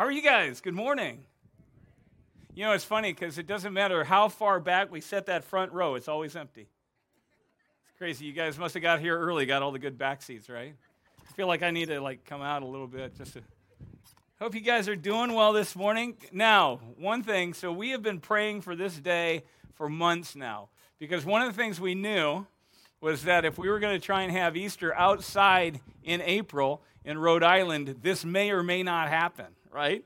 How are you guys? Good morning. You know, it's funny because it doesn't matter how far back we set that front row, it's always empty. It's crazy. You guys must have got here early, got all the good back seats, right? I feel like I need to like come out a little bit just to Hope you guys are doing well this morning. Now, one thing, so we have been praying for this day for months now because one of the things we knew was that if we were going to try and have Easter outside in April in Rhode Island, this may or may not happen, right?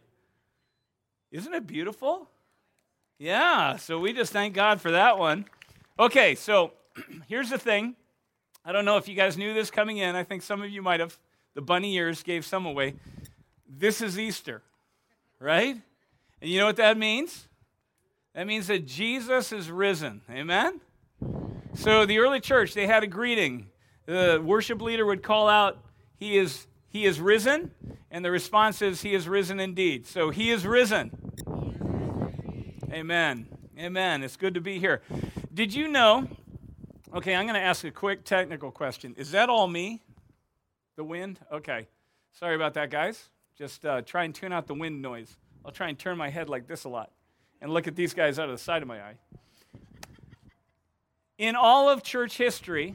Isn't it beautiful? Yeah, so we just thank God for that one. Okay, so here's the thing. I don't know if you guys knew this coming in. I think some of you might have. The bunny ears gave some away. This is Easter, right? And you know what that means? That means that Jesus is risen. Amen? So the early church, they had a greeting. The worship leader would call out, He is, he is risen. And the response is, He is risen indeed. So He is risen. Amen. Amen. It's good to be here. Did you know? Okay, I'm going to ask a quick technical question. Is that all me? The wind? Okay. Sorry about that, guys. Just uh, try and tune out the wind noise. I'll try and turn my head like this a lot and look at these guys out of the side of my eye. In all of church history,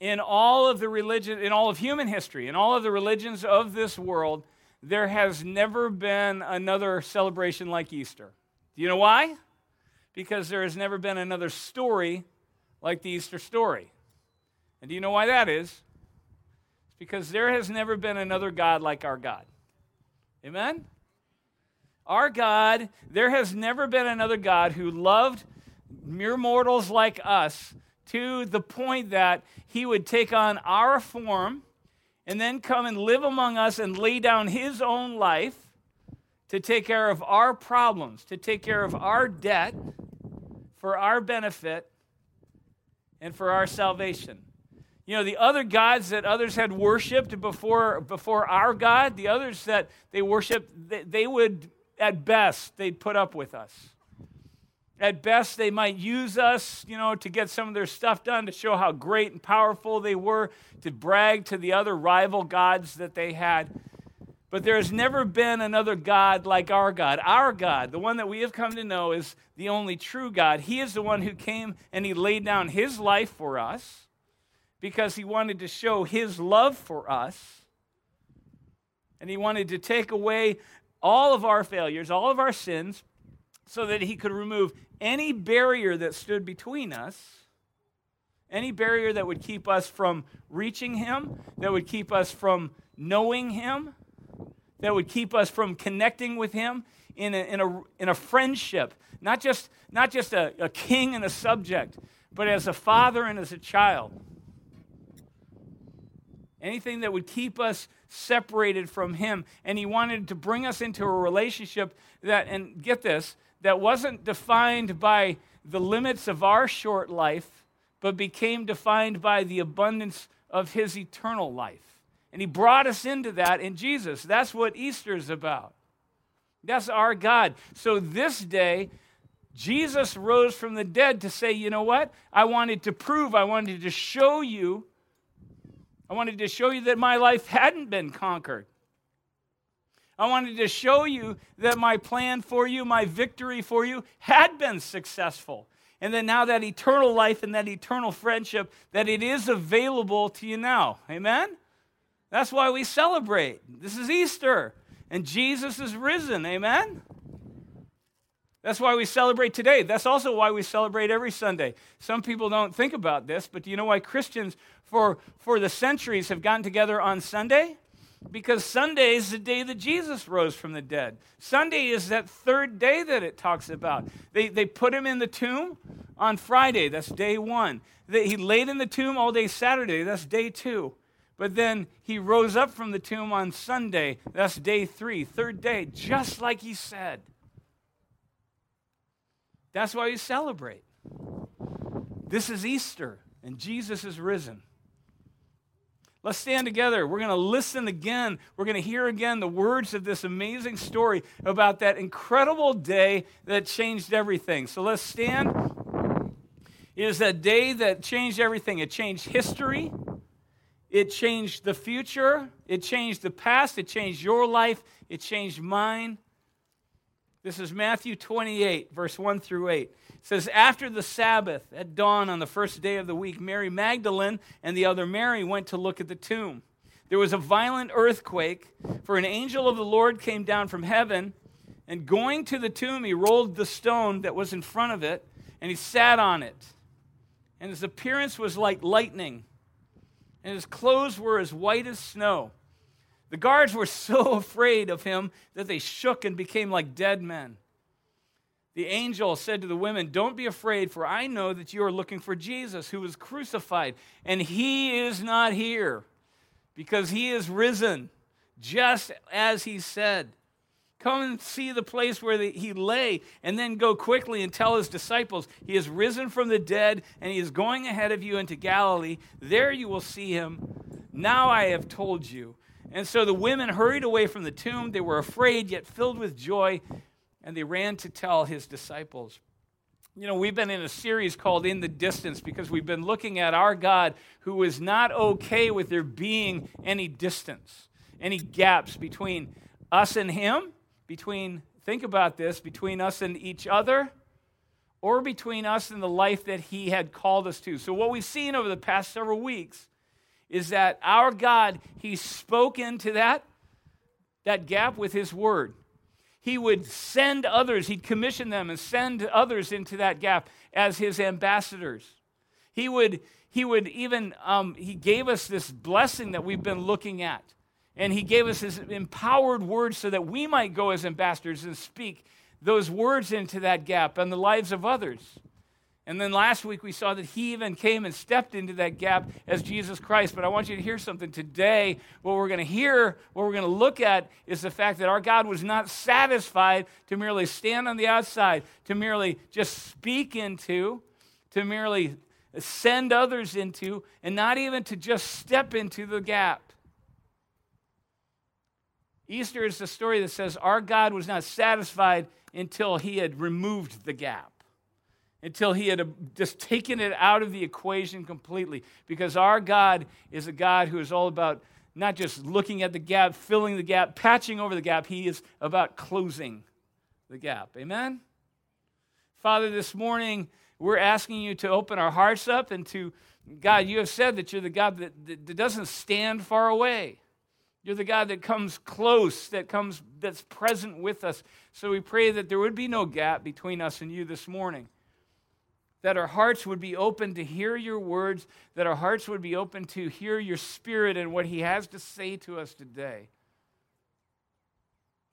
in all of the religion, in all of human history, in all of the religions of this world, there has never been another celebration like Easter. Do you know why? Because there has never been another story like the Easter story. And do you know why that is? It's because there has never been another God like our God. Amen? Our God, there has never been another God who loved mere mortals like us to the point that he would take on our form and then come and live among us and lay down his own life to take care of our problems, to take care of our debt for our benefit and for our salvation. You know, the other gods that others had worshiped before, before our God, the others that they worshiped, they, they would, at best, they'd put up with us. At best, they might use us, you know, to get some of their stuff done, to show how great and powerful they were, to brag to the other rival gods that they had. But there has never been another God like our God. Our God, the one that we have come to know, is the only true God. He is the one who came and He laid down His life for us because He wanted to show His love for us. And He wanted to take away all of our failures, all of our sins, so that He could remove any barrier that stood between us, any barrier that would keep us from reaching Him, that would keep us from knowing Him that would keep us from connecting with Him in a, in a, in a friendship, not just, not just a, a king and a subject, but as a father and as a child. Anything that would keep us separated from Him. And He wanted to bring us into a relationship that, and get this, that wasn't defined by the limits of our short life, but became defined by the abundance of His eternal life. And he brought us into that in Jesus. That's what Easter is about. That's our God. So this day, Jesus rose from the dead to say, you know what? I wanted to prove, I wanted to show you, I wanted to show you that my life hadn't been conquered. I wanted to show you that my plan for you, my victory for you, had been successful. And that now that eternal life and that eternal friendship, that it is available to you now. Amen? That's why we celebrate. This is Easter, and Jesus is risen. Amen? That's why we celebrate today. That's also why we celebrate every Sunday. Some people don't think about this, but do you know why Christians for, for the centuries have gotten together on Sunday? Because Sunday is the day that Jesus rose from the dead. Sunday is that third day that it talks about. They, they put him in the tomb on Friday, that's day one. They, he laid in the tomb all day Saturday, that's day two. But then he rose up from the tomb on Sunday. That's day three, third day, just like he said. That's why we celebrate. This is Easter, and Jesus is risen. Let's stand together. We're going to listen again. We're going to hear again the words of this amazing story about that incredible day that changed everything. So let's stand. It is that day that changed everything. It changed history, it changed the future, it changed the past, it changed your life, it changed mine. This is Matthew 28, verse 1 through 8. It says, After the Sabbath, at dawn on the first day of the week, Mary Magdalene and the other Mary went to look at the tomb. There was a violent earthquake, for an angel of the Lord came down from heaven, and going to the tomb, he rolled the stone that was in front of it, and he sat on it. And his appearance was like lightning, and his clothes were as white as snow. The guards were so afraid of him that they shook and became like dead men. The angel said to the women, Don't be afraid, for I know that you are looking for Jesus who was crucified, and he is not here, because he is risen, just as he said. Come and see the place where the, he lay, and then go quickly and tell his disciples, He is risen from the dead, and he is going ahead of you into Galilee. There you will see him. Now I have told you. And so the women hurried away from the tomb. They were afraid, yet filled with joy, and they ran to tell his disciples. You know, we've been in a series called In the Distance because we've been looking at our God who is not okay with there being any distance, any gaps between us and him, between, think about this, between us and each other, or between us and the life that he had called us to. So, what we've seen over the past several weeks is that our God, He spoke into that, that gap with His Word. He would send others, He'd commission them and send others into that gap as His ambassadors. He would, he would even, um, He gave us this blessing that we've been looking at. And He gave us His empowered words so that we might go as ambassadors and speak those words into that gap and the lives of others. And then last week we saw that he even came and stepped into that gap as Jesus Christ. But I want you to hear something today. What we're going to hear, what we're going to look at, is the fact that our God was not satisfied to merely stand on the outside, to merely just speak into, to merely send others into, and not even to just step into the gap. Easter is the story that says our God was not satisfied until he had removed the gap until he had uh, just taken it out of the equation completely. Because our God is a God who is all about not just looking at the gap, filling the gap, patching over the gap, he is about closing the gap. Amen? Father, this morning we're asking you to open our hearts up and to, God, you have said that you're the God that, that, that doesn't stand far away. You're the God that comes close, that comes, that's present with us. So we pray that there would be no gap between us and you this morning that our hearts would be open to hear your words, that our hearts would be open to hear your spirit and what he has to say to us today.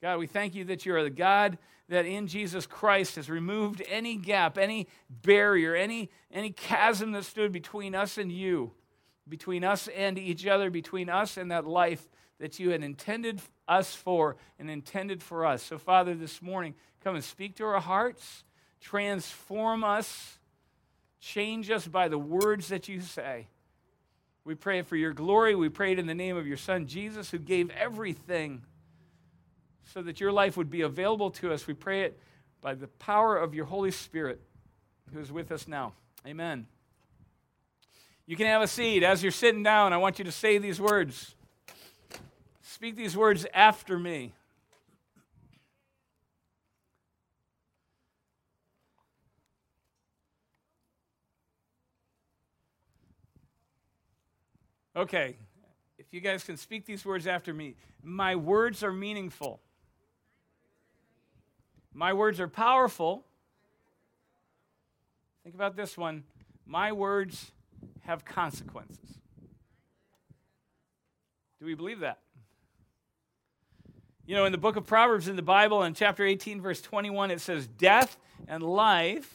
God, we thank you that you are the God that in Jesus Christ has removed any gap, any barrier, any, any chasm that stood between us and you, between us and each other, between us and that life that you had intended us for and intended for us. So, Father, this morning, come and speak to our hearts, transform us Change us by the words that you say. We pray for your glory. We pray it in the name of your Son, Jesus, who gave everything so that your life would be available to us. We pray it by the power of your Holy Spirit who is with us now. Amen. You can have a seat. As you're sitting down, I want you to say these words. Speak these words after me. Okay, if you guys can speak these words after me. My words are meaningful. My words are powerful. Think about this one. My words have consequences. Do we believe that? You know, in the book of Proverbs in the Bible, in chapter 18, verse 21, it says, Death and life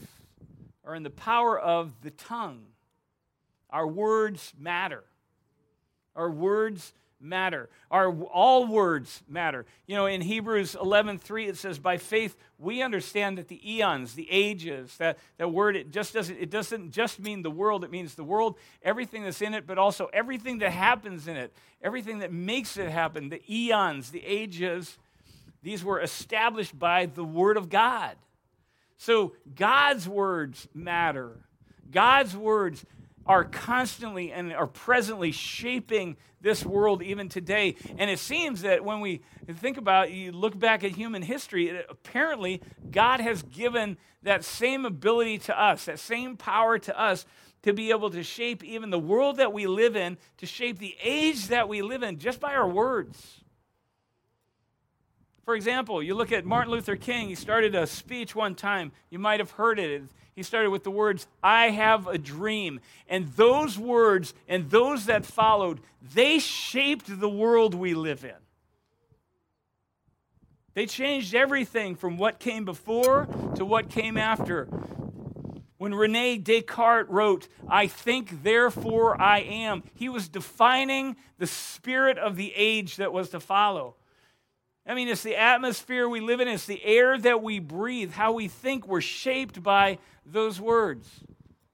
are in the power of the tongue. Our words matter. Our words matter. Our all words matter. You know, in Hebrews 11:3 it says by faith we understand that the eons, the ages, that that word it just doesn't it doesn't just mean the world, it means the world, everything that's in it, but also everything that happens in it, everything that makes it happen, the eons, the ages, these were established by the word of God. So God's words matter. God's words are constantly and are presently shaping this world even today. And it seems that when we think about, you look back at human history, it, apparently God has given that same ability to us, that same power to us to be able to shape even the world that we live in, to shape the age that we live in just by our words. For example, you look at Martin Luther King, he started a speech one time. You might have heard it. He started with the words, I have a dream. And those words and those that followed, they shaped the world we live in. They changed everything from what came before to what came after. When Rene Descartes wrote, I think, therefore I am, he was defining the spirit of the age that was to follow. I mean, it's the atmosphere we live in, it's the air that we breathe, how we think. We're shaped by those words.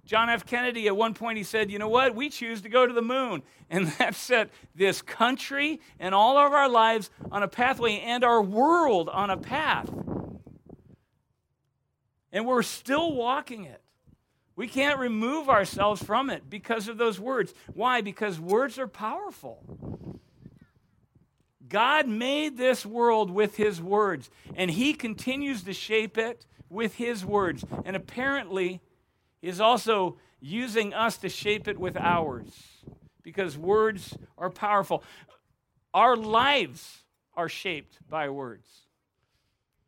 John F. Kennedy, at one point, he said, You know what? We choose to go to the moon. And that set this country and all of our lives on a pathway and our world on a path. And we're still walking it. We can't remove ourselves from it because of those words. Why? Because words are powerful. God made this world with his words, and he continues to shape it with his words. And apparently, is also using us to shape it with ours because words are powerful. Our lives are shaped by words.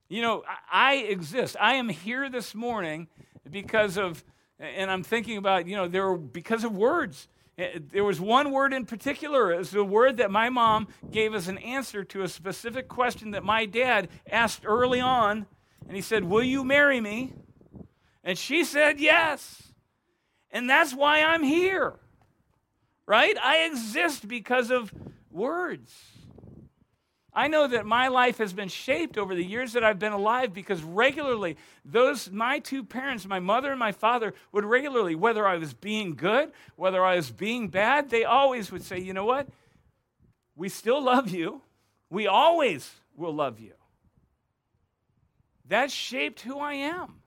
You know, I exist. I am here this morning because of, and I'm thinking about, you know, there because of words. Eh, there was one word in particular. It was a word that my mom gave as an answer to a specific question that my dad asked early on. And he said, Will you marry me? And she said, Yes. And that's why I'm here. Right? I exist because of words. I know that my life has been shaped over the years that I've been alive because regularly those my two parents, my mother and my father, would regularly, whether I was being good, whether I was being bad, they always would say, "You know what? We still love you. We always will love you." That shaped who I am.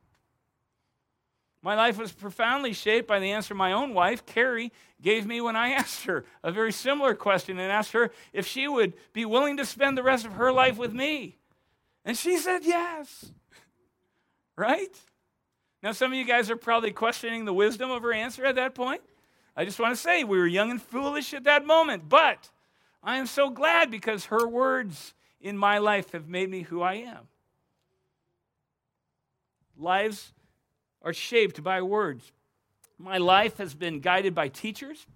My life was profoundly shaped by the answer my own wife, Carrie, gave me when I asked her a very similar question and asked her if she would be willing to spend the rest of her life with me. And she said yes. right? Now, some of you guys are probably questioning the wisdom of her answer at that point. I just want to say we were young and foolish at that moment, but I am so glad because her words in my life have made me who I am. Lives are shaped by words. My life has been guided by teachers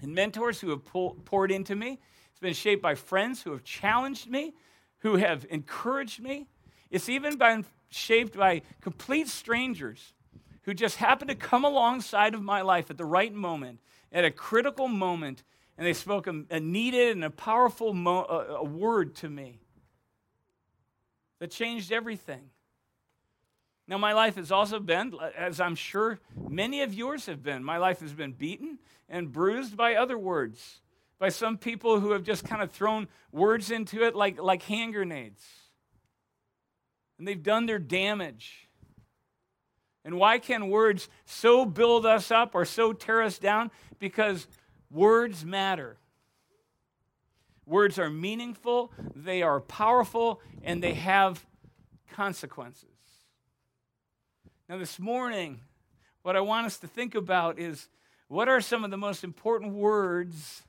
and mentors who have poured into me. It's been shaped by friends who have challenged me, who have encouraged me. It's even been shaped by complete strangers who just happened to come alongside of my life at the right moment, at a critical moment, and they spoke a, needed and a powerful mo- a word to me that changed everything. Now, my life has also been, as I'm sure many of yours have been, my life has been beaten and bruised by other words, by some people who have just kind of thrown words into it like, like hand grenades. And they've done their damage. And why can words so build us up or so tear us down? Because words matter. Words are meaningful, they are powerful, and they have consequences. Now, this morning, what I want us to think about is what are some of the most important words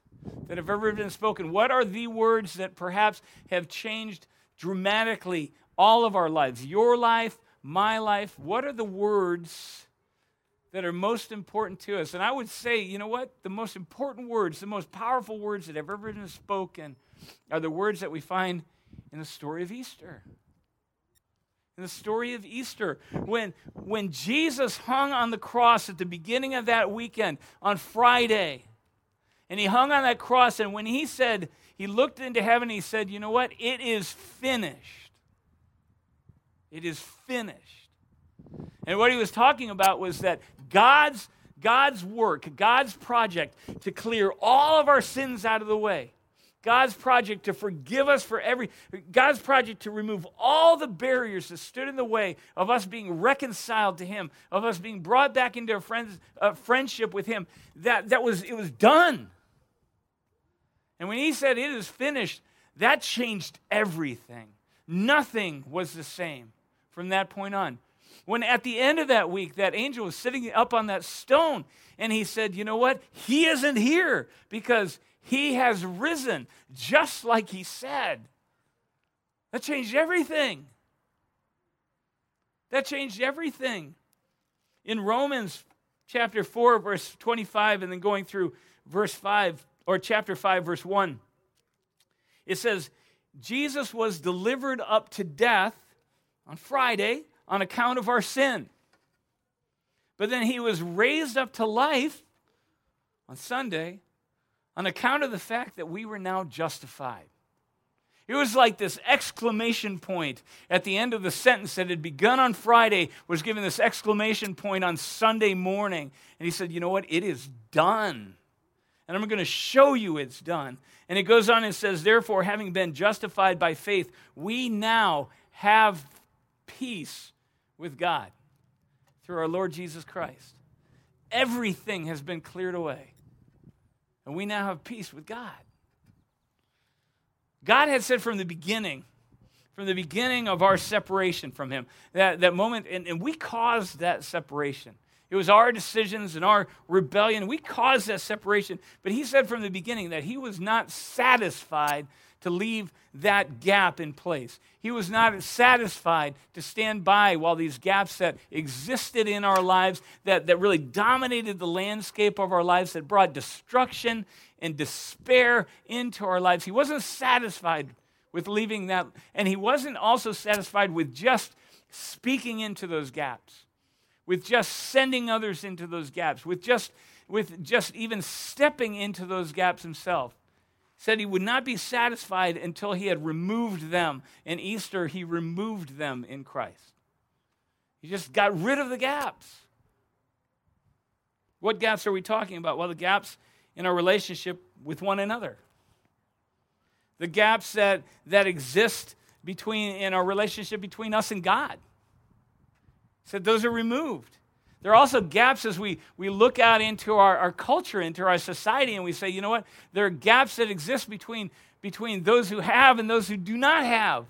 that have ever been spoken? What are the words that perhaps have changed dramatically all of our lives? Your life, my life. What are the words that are most important to us? And I would say, you know what? The most important words, the most powerful words that have ever been spoken are the words that we find in the story of Easter in the story of Easter. When, when Jesus hung on the cross at the beginning of that weekend on Friday, and he hung on that cross, and when he said, he looked into heaven, he said, You know what? It is finished. It is finished. And what he was talking about was that God's, God's work, God's project to clear all of our sins out of the way God's project to forgive us for every, God's project to remove all the barriers that stood in the way of us being reconciled to Him, of us being brought back into a friends, friendship with Him. That, that was, it was done. And when He said, It is finished, that changed everything. Nothing was the same from that point on. When at the end of that week, that angel was sitting up on that stone, and he said, You know what? He isn't here because he has risen just like he said. That changed everything. That changed everything. In Romans chapter 4, verse 25, and then going through verse 5, or chapter 5, verse 1, it says, Jesus was delivered up to death on Friday on account of our sin. But then he was raised up to life on Sunday on account of the fact that we were now justified. It was like this exclamation point at the end of the sentence that had begun on Friday, was given this exclamation point on Sunday morning. And he said, You know what? It is done. And I'm going to show you it's done. And it goes on and says, Therefore, having been justified by faith, we now have peace with God through our Lord Jesus Christ. Everything has been cleared away. And we now have peace with God. God had said from the beginning, from the beginning of our separation from Him, that, that moment, and, and we caused that separation. It was our decisions and our rebellion. We caused that separation. But He said from the beginning that He was not satisfied to leave that gap in place. He was not satisfied to stand by while these gaps that existed in our lives, that, that really dominated the landscape of our lives, that brought destruction and despair into our lives. He wasn't satisfied with leaving that, and he wasn't also satisfied with just speaking into those gaps, with just sending others into those gaps, with just with just even stepping into those gaps himself said he would not be satisfied until he had removed them. In Easter, he removed them in Christ. He just got rid of the gaps. What gaps are we talking about? Well, the gaps in our relationship with one another. The gaps that, that exist between in our relationship between us and God. He said those are removed. There are also gaps as we, we look out into our, our culture, into our society, and we say, you know what? There are gaps that exist between, between those who have and those who do not have.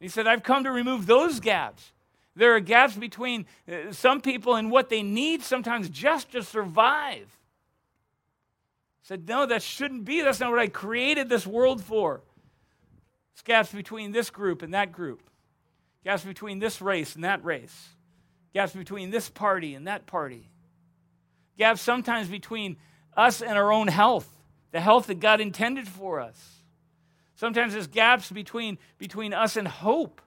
He said, I've come to remove those gaps. There are gaps between uh, some people and what they need sometimes just to survive. He said, No, that shouldn't be. That's not what I created this world for. It's gaps between this group and that group, gaps between this race and that race gaps between this party and that party, gaps sometimes between us and our own health, the health that God intended for us. Sometimes there's gaps between, between us and hope.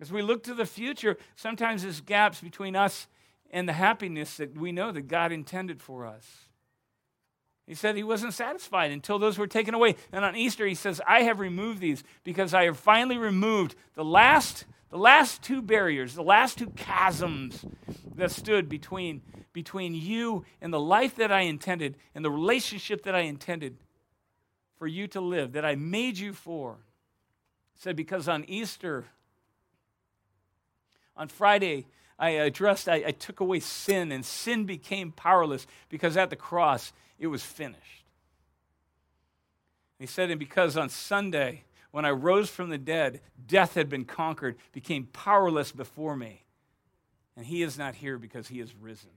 As we look to the future, sometimes there's gaps between us and the happiness that we know that God intended for us. He said he wasn't satisfied until those were taken away. And on Easter, he says, I have removed these because I have finally removed the last the last two barriers, the last two chasms that stood between, between you and the life that I intended and the relationship that I intended for you to live, that I made you for. said, because on Easter, on Friday, I addressed, I, I took away sin, and sin became powerless because at the cross it was finished. He said, and because on Sunday, when I rose from the dead, death had been conquered, became powerless before me. And he is not here because he is risen.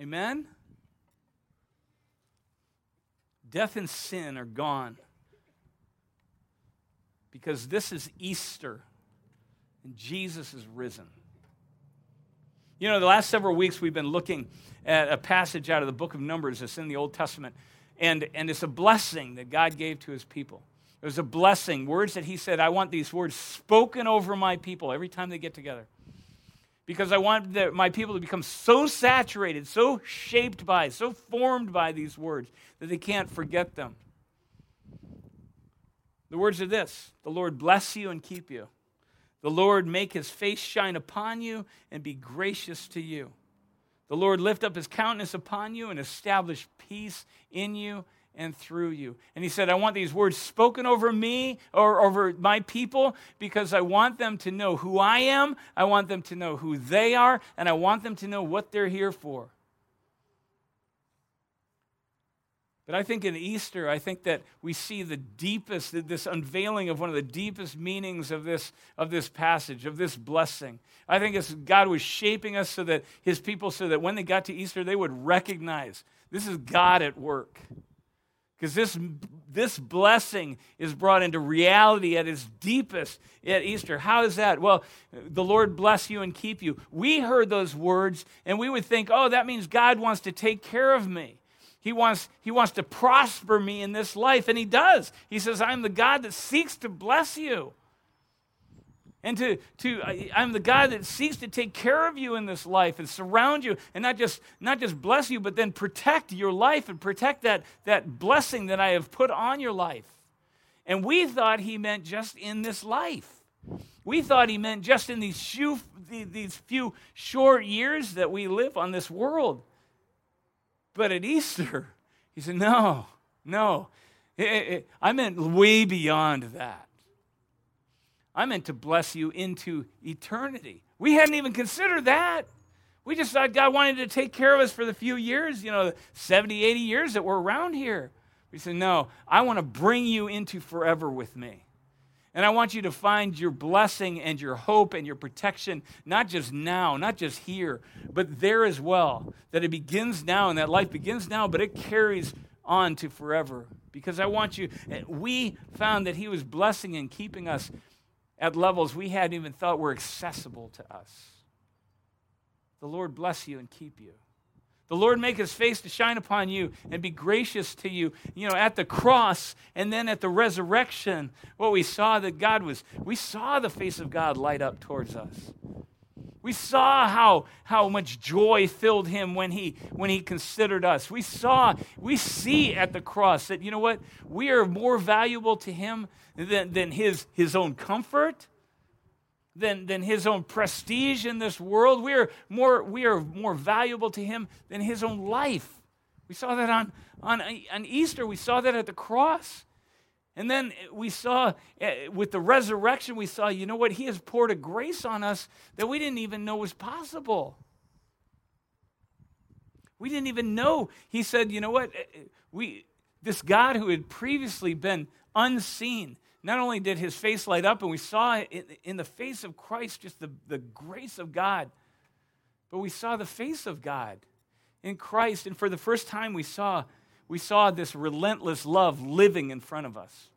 Amen? Death and sin are gone because this is Easter and Jesus is risen. You know, the last several weeks we've been looking at a passage out of the book of Numbers that's in the Old Testament and, and it's a blessing that God gave to his people. It was a blessing, words that he said, I want these words spoken over my people every time they get together. Because I want the, my people to become so saturated, so shaped by, so formed by these words that they can't forget them. The words are this The Lord bless you and keep you. The Lord make his face shine upon you and be gracious to you. The Lord lift up his countenance upon you and establish peace in you and through you. And he said, I want these words spoken over me or over my people because I want them to know who I am, I want them to know who they are, and I want them to know what they're here for. But I think in Easter, I think that we see the deepest, this unveiling of one of the deepest meanings of this, of this passage, of this blessing. I think it's God was shaping us so that his people, so that when they got to Easter, they would recognize this is God at work. Because this, this blessing is brought into reality at its deepest at Easter. How is that? Well, the Lord bless you and keep you. We heard those words and we would think, oh, that means God wants to take care of me. He wants, he wants to prosper me in this life, and He does. He says, I'm the God that seeks to bless you. And to, to I'm the God that seeks to take care of you in this life and surround you and not just, not just bless you, but then protect your life and protect that, that blessing that I have put on your life. And we thought he meant just in this life. We thought he meant just in these few, these few short years that we live on this world. But at Easter, he said, No, no. It, it, I meant way beyond that. I meant to bless you into eternity. We hadn't even considered that. We just thought God wanted to take care of us for the few years, you know, 70, 80 years that we're around here. We said, No, I want to bring you into forever with me. And I want you to find your blessing and your hope and your protection, not just now, not just here, but there as well. That it begins now and that life begins now, but it carries on to forever. Because I want you, eh, we found that He was blessing and keeping us at levels we hadn't even thought were accessible to us. The Lord bless you and keep you. The Lord make his face to shine upon you and be gracious to you. You know, at the cross and then at the resurrection, what we saw that God was, we saw the face of God light up towards us. We saw how, how much joy filled him when he, when he considered us. We saw, we see at the cross that, you know what, we are more valuable to him than, than his, his own comfort than, than his own prestige in this world. We are, more, we are more valuable to him than his own life. We saw that on, on, on Easter, we saw that at the cross. And then we saw eh, with the resurrection, we saw, you know what? He has poured a grace on us that we didn't even know was possible. We didn't even know. He said, you know what? Eh, eh, we, this God who had previously been unseen, not only did his face light up, and we saw in the face of Christ just the, the grace of God, but we saw the face of God in Christ. And for the first time, we saw, we saw this relentless love living in front of us.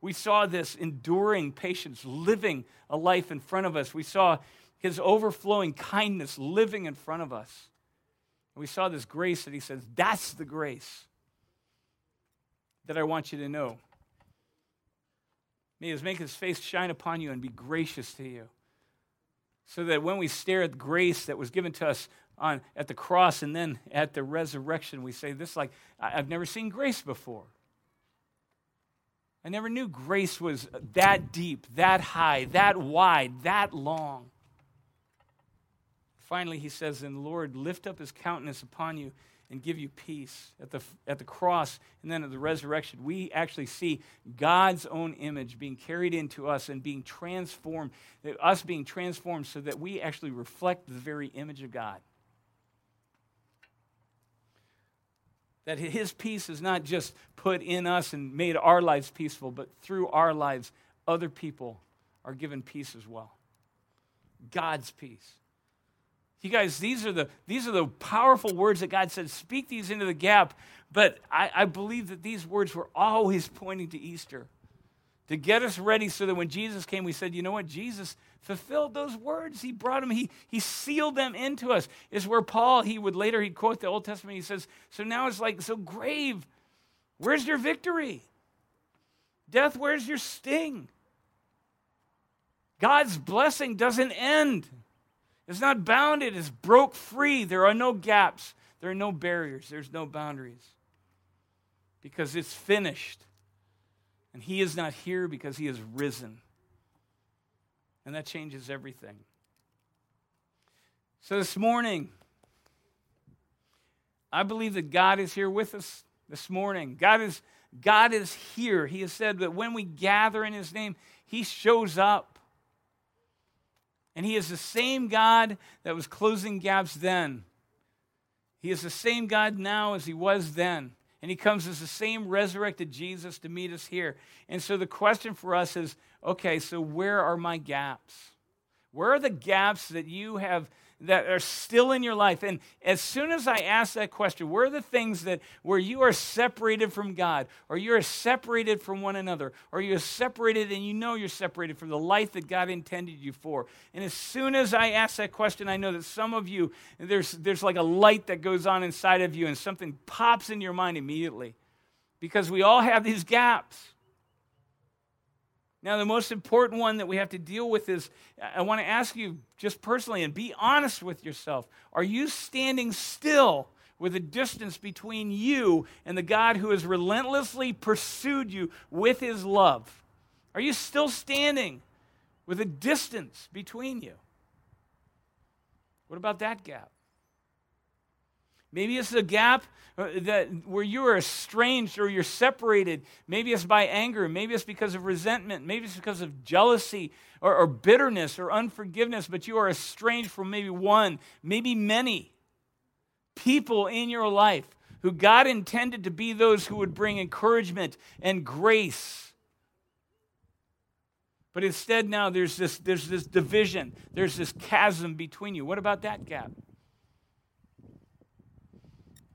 We saw this enduring patience living a life in front of us. We saw his overflowing kindness living in front of us. And we saw this grace that he says, That's the grace that I want you to know. May He make his face shine upon you and be gracious to you. So that when we stare at grace that was given to us on, at the cross and then at the resurrection, we say, This like, I've never seen grace before. I never knew grace was that deep, that high, that wide, that long. Finally, he says, And Lord, lift up his countenance upon you and give you peace. At the, at the cross and then at the resurrection, we actually see God's own image being carried into us and being transformed, us being transformed so that we actually reflect the very image of God. That his peace is not just put in us and made our lives peaceful, but through our lives, other people are given peace as well. God's peace. You guys, these are the these are the powerful words that God said, speak these into the gap. But I, I believe that these words were always pointing to Easter. To get us ready so that when Jesus came, we said, you know what? Jesus fulfilled those words. He brought them, he, he sealed them into us. Is where Paul, he would later he'd quote the Old Testament. He says, So now it's like, so grave. Where's your victory? Death, where's your sting? God's blessing doesn't end. It's not bounded, it's broke free. There are no gaps, there are no barriers, there's no boundaries. Because it's finished. And he is not here because he has risen. And that changes everything. So this morning, I believe that God is here with us this morning. God is, God is here. He has said that when we gather in His name, He shows up. And He is the same God that was closing gaps then. He is the same God now as He was then. And He comes as the same resurrected Jesus to meet us here. And so the question for us is okay, so where are my gaps? Where are the gaps that you have that are still in your life. And as soon as I ask that question, where are the things that where you are separated from God, or you are separated from one another, or you're separated and you know you're separated from the life that God intended you for? And as soon as I ask that question, I know that some of you, there's, there's like a light that goes on inside of you, and something pops in your mind immediately. Because we all have these gaps. Now, the most important one that we have to deal with is I want to ask you just personally and be honest with yourself. Are you standing still with a distance between you and the God who has relentlessly pursued you with his love? Are you still standing with a distance between you? What about that gap? Maybe it's a gap uh, that where you are estranged or you're separated. Maybe it's by anger. Maybe it's because of resentment. Maybe it's because of jealousy or, or bitterness or unforgiveness, but you are estranged from maybe one, maybe many people in your life who God intended to be those who would bring encouragement and grace. But instead, now there's this, there's this division, there's this chasm between you. What about that gap?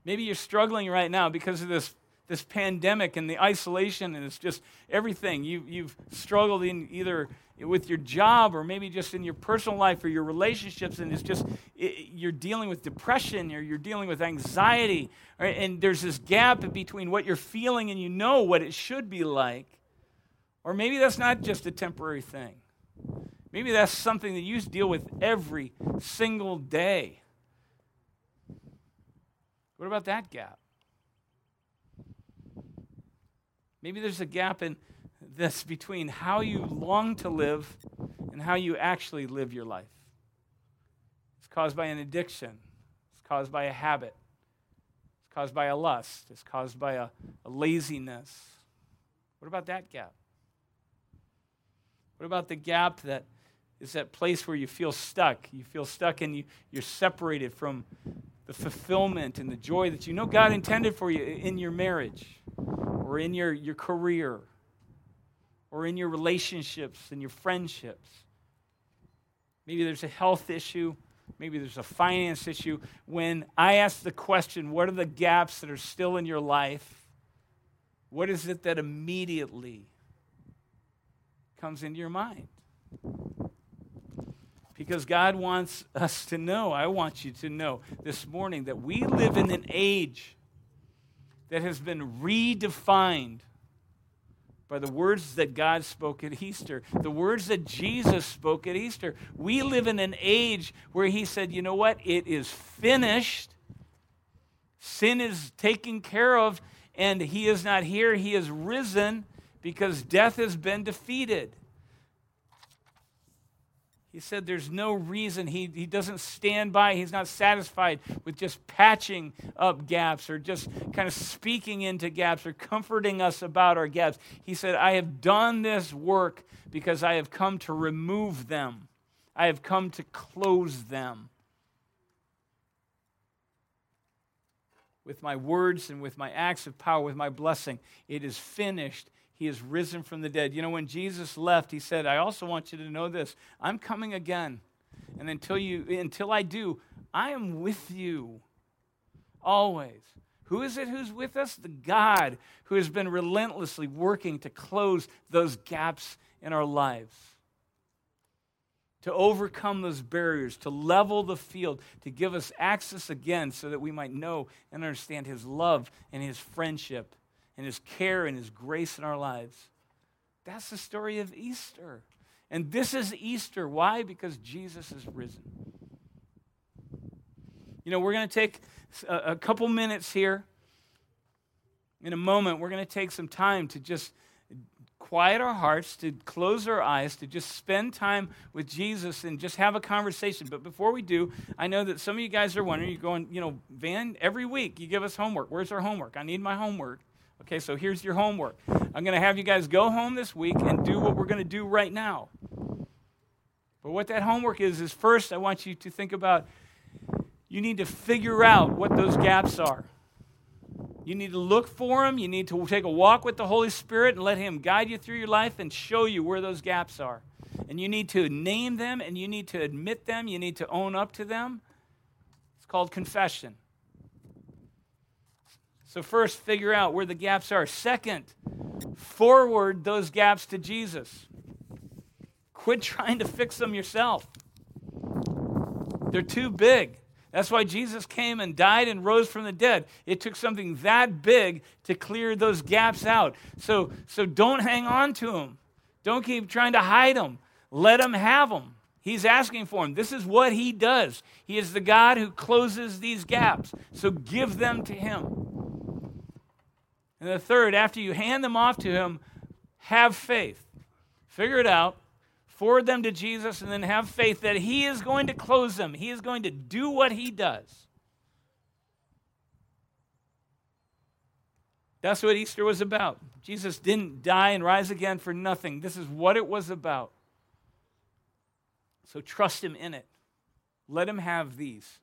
Maybe you're struggling right now because of this, this pandemic and the isolation, and it's just everything. You, you've struggled in either with your job or maybe just in your personal life or your relationships, and it's just it, you're dealing with depression or you're dealing with anxiety, right? and there's this gap between what you're feeling and you know what it should be like. Or maybe that's not just a temporary thing. Maybe that's something that you deal with every single day. What about that gap? Maybe there's a gap in this between how you long to live and how you actually live your life. It's caused by an addiction, it's caused by a habit, it's caused by a lust, it's caused by a, a laziness. What about that gap? What about the gap that is that place where you feel stuck? You feel stuck and you, you're separated from the fulfillment and the joy that you know God intended for you in your marriage or in your, your career or in your relationships and your friendships. Maybe there's a health issue. Maybe there's a finance issue. When I ask the question, what are the gaps that are still in your life? What is it that immediately comes into your mind? Because God wants us to know, I want you to know this morning that we live in an age that has been redefined by the words that God spoke at Easter, the words that Jesus spoke at Easter. We live in an age where He said, you know what? It is finished. Sin is taken care of, and He is not here. He is risen because death has been defeated. He said there's no reason. He, he doesn't stand by. He's not satisfied with just patching up gaps or just kind of speaking into gaps or comforting us about our gaps. He said, I have done this work because I have come to remove them, I have come to close them. With my words and with my acts of power, with my blessing, it is finished. He is risen from the dead. You know, when Jesus left, he said, I also want you to know this I'm coming again. And until, you, until I do, I am with you always. Who is it who's with us? The God who has been relentlessly working to close those gaps in our lives, to overcome those barriers, to level the field, to give us access again so that we might know and understand His love and His friendship and his care and his grace in our lives. That's the story of Easter. And this is Easter. Why? Because Jesus is risen. You know, we're going to take a, a, couple minutes here. In a moment, we're going to take some time to just quiet our hearts, to close our eyes, to just spend time with Jesus and just have a conversation. But before we do, I know that some of you guys are wondering, you're going, you know, Van, every week you give us homework. Where's our homework? I need my homework. Okay, so here's your homework. I'm going to have you guys go home this week and do what we're going to do right now. But what that homework is, is first I want you to think about you need to figure out what those gaps are. You need to look for them. You need to take a walk with the Holy Spirit and let Him guide you through your life and show you where those gaps are. And you need to name them and you need to admit them. You need to own up to them. It's called confession. So, first, figure out where the gaps are. Second, forward those gaps to Jesus. Quit trying to fix them yourself, they're too big. That's why Jesus came and died and rose from the dead. It took something that big to clear those gaps out. So, so don't hang on to them. Don't keep trying to hide them. Let him have them. He's asking for them. This is what he does. He is the God who closes these gaps. So give them to him. And the third, after you hand them off to him, have faith. Figure it out forward them to Jesus, and then have faith that He is going to close them. He is going to do what He does. That's what Easter was about. Jesus didn't die and rise again for nothing. This is what it was about. So trust Him in it. Let Him have these.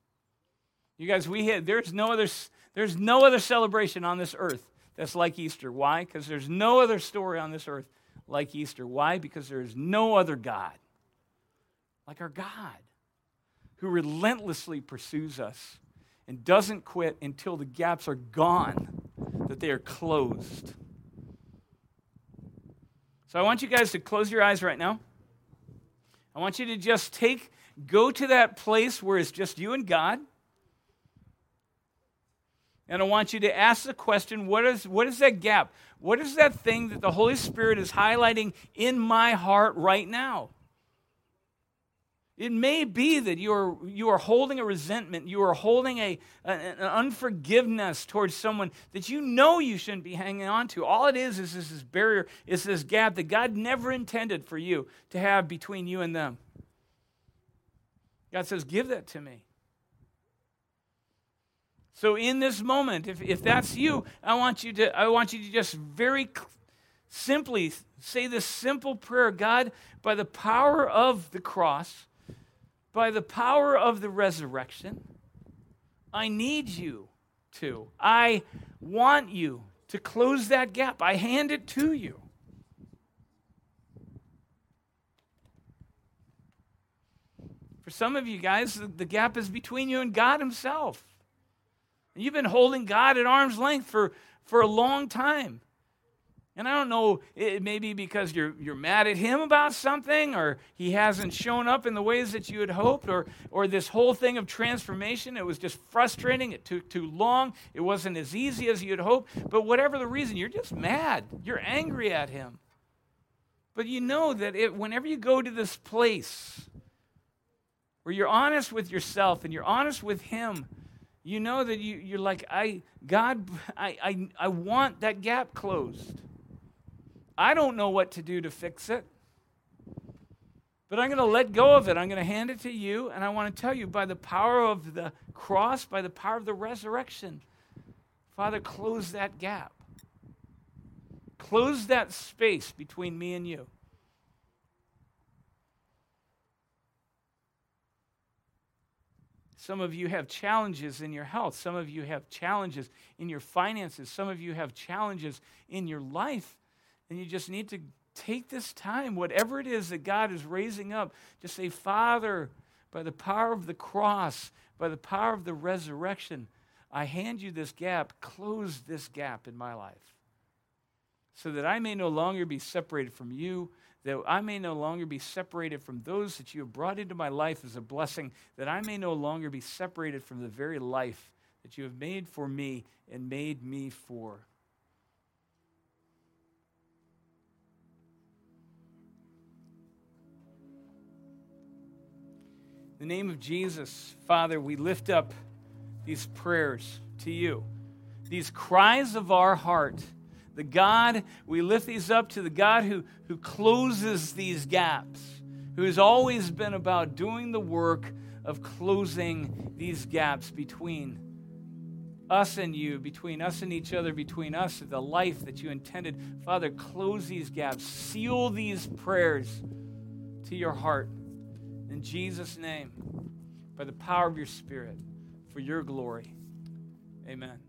You guys, we had, there's no other there's no other celebration on this earth that's like Easter. Why? Because there's no other story on this earth like Easter. Why? Because there is no other God like our God who relentlessly pursues us and doesn't quit until the gaps are gone, that they are closed. So I want you guys to close your eyes right now. I want you to just take, go to that place where it's just you and God. And I want you to ask the question what is, what is that gap? What is that thing that the Holy Spirit is highlighting in my heart right now? It may be that you are, you are holding a resentment, you are holding a, an unforgiveness towards someone that you know you shouldn't be hanging on to. All it is is this barrier, is this gap that God never intended for you to have between you and them. God says, Give that to me. So in this moment, if, if that's you, I want you to I want you to just very simply say this simple prayer, God, by the power of the cross, by the power of the resurrection, I need you to. I want you to close that gap. I hand it to you. For some of you guys, the gap is between you and God Himself. You've been holding God at arm's length for, for a long time. And I don't know, it may be because you're, you're mad at him about something, or he hasn't shown up in the ways that you had hoped, or, or this whole thing of transformation, it was just frustrating, it took too long, it wasn't as easy as you had hoped. But whatever the reason, you're just mad, you're angry at him. But you know that it, whenever you go to this place where you're honest with yourself and you're honest with him, you know that you, you're like, I, God, I, I, I want that gap closed. I don't know what to do to fix it. But I'm going to let go of it. I'm going to hand it to you. And I want to tell you by the power of the cross, by the power of the resurrection, Father, close that gap. Close that space between me and you. Some of you have challenges in your health. Some of you have challenges in your finances. Some of you have challenges in your life. And you just need to take this time, whatever it is that God is raising up, to say, Father, by the power of the cross, by the power of the resurrection, I hand you this gap. Close this gap in my life so that I may no longer be separated from you that I may no longer be separated from those that you have brought into my life as a blessing, that I may no longer be separated from the very life that you have made for me and made me for. In the name of Jesus, Father, we lift up these prayers to you, these cries of our heart the God, we lift these up to the God who, who closes these gaps, who has always been about doing the work of closing these gaps between us and you, between us and each other, between us and the life that you intended. Father, close these gaps, seal these prayers to your heart. In Jesus' name, by the power of your Spirit, for your glory. Amen.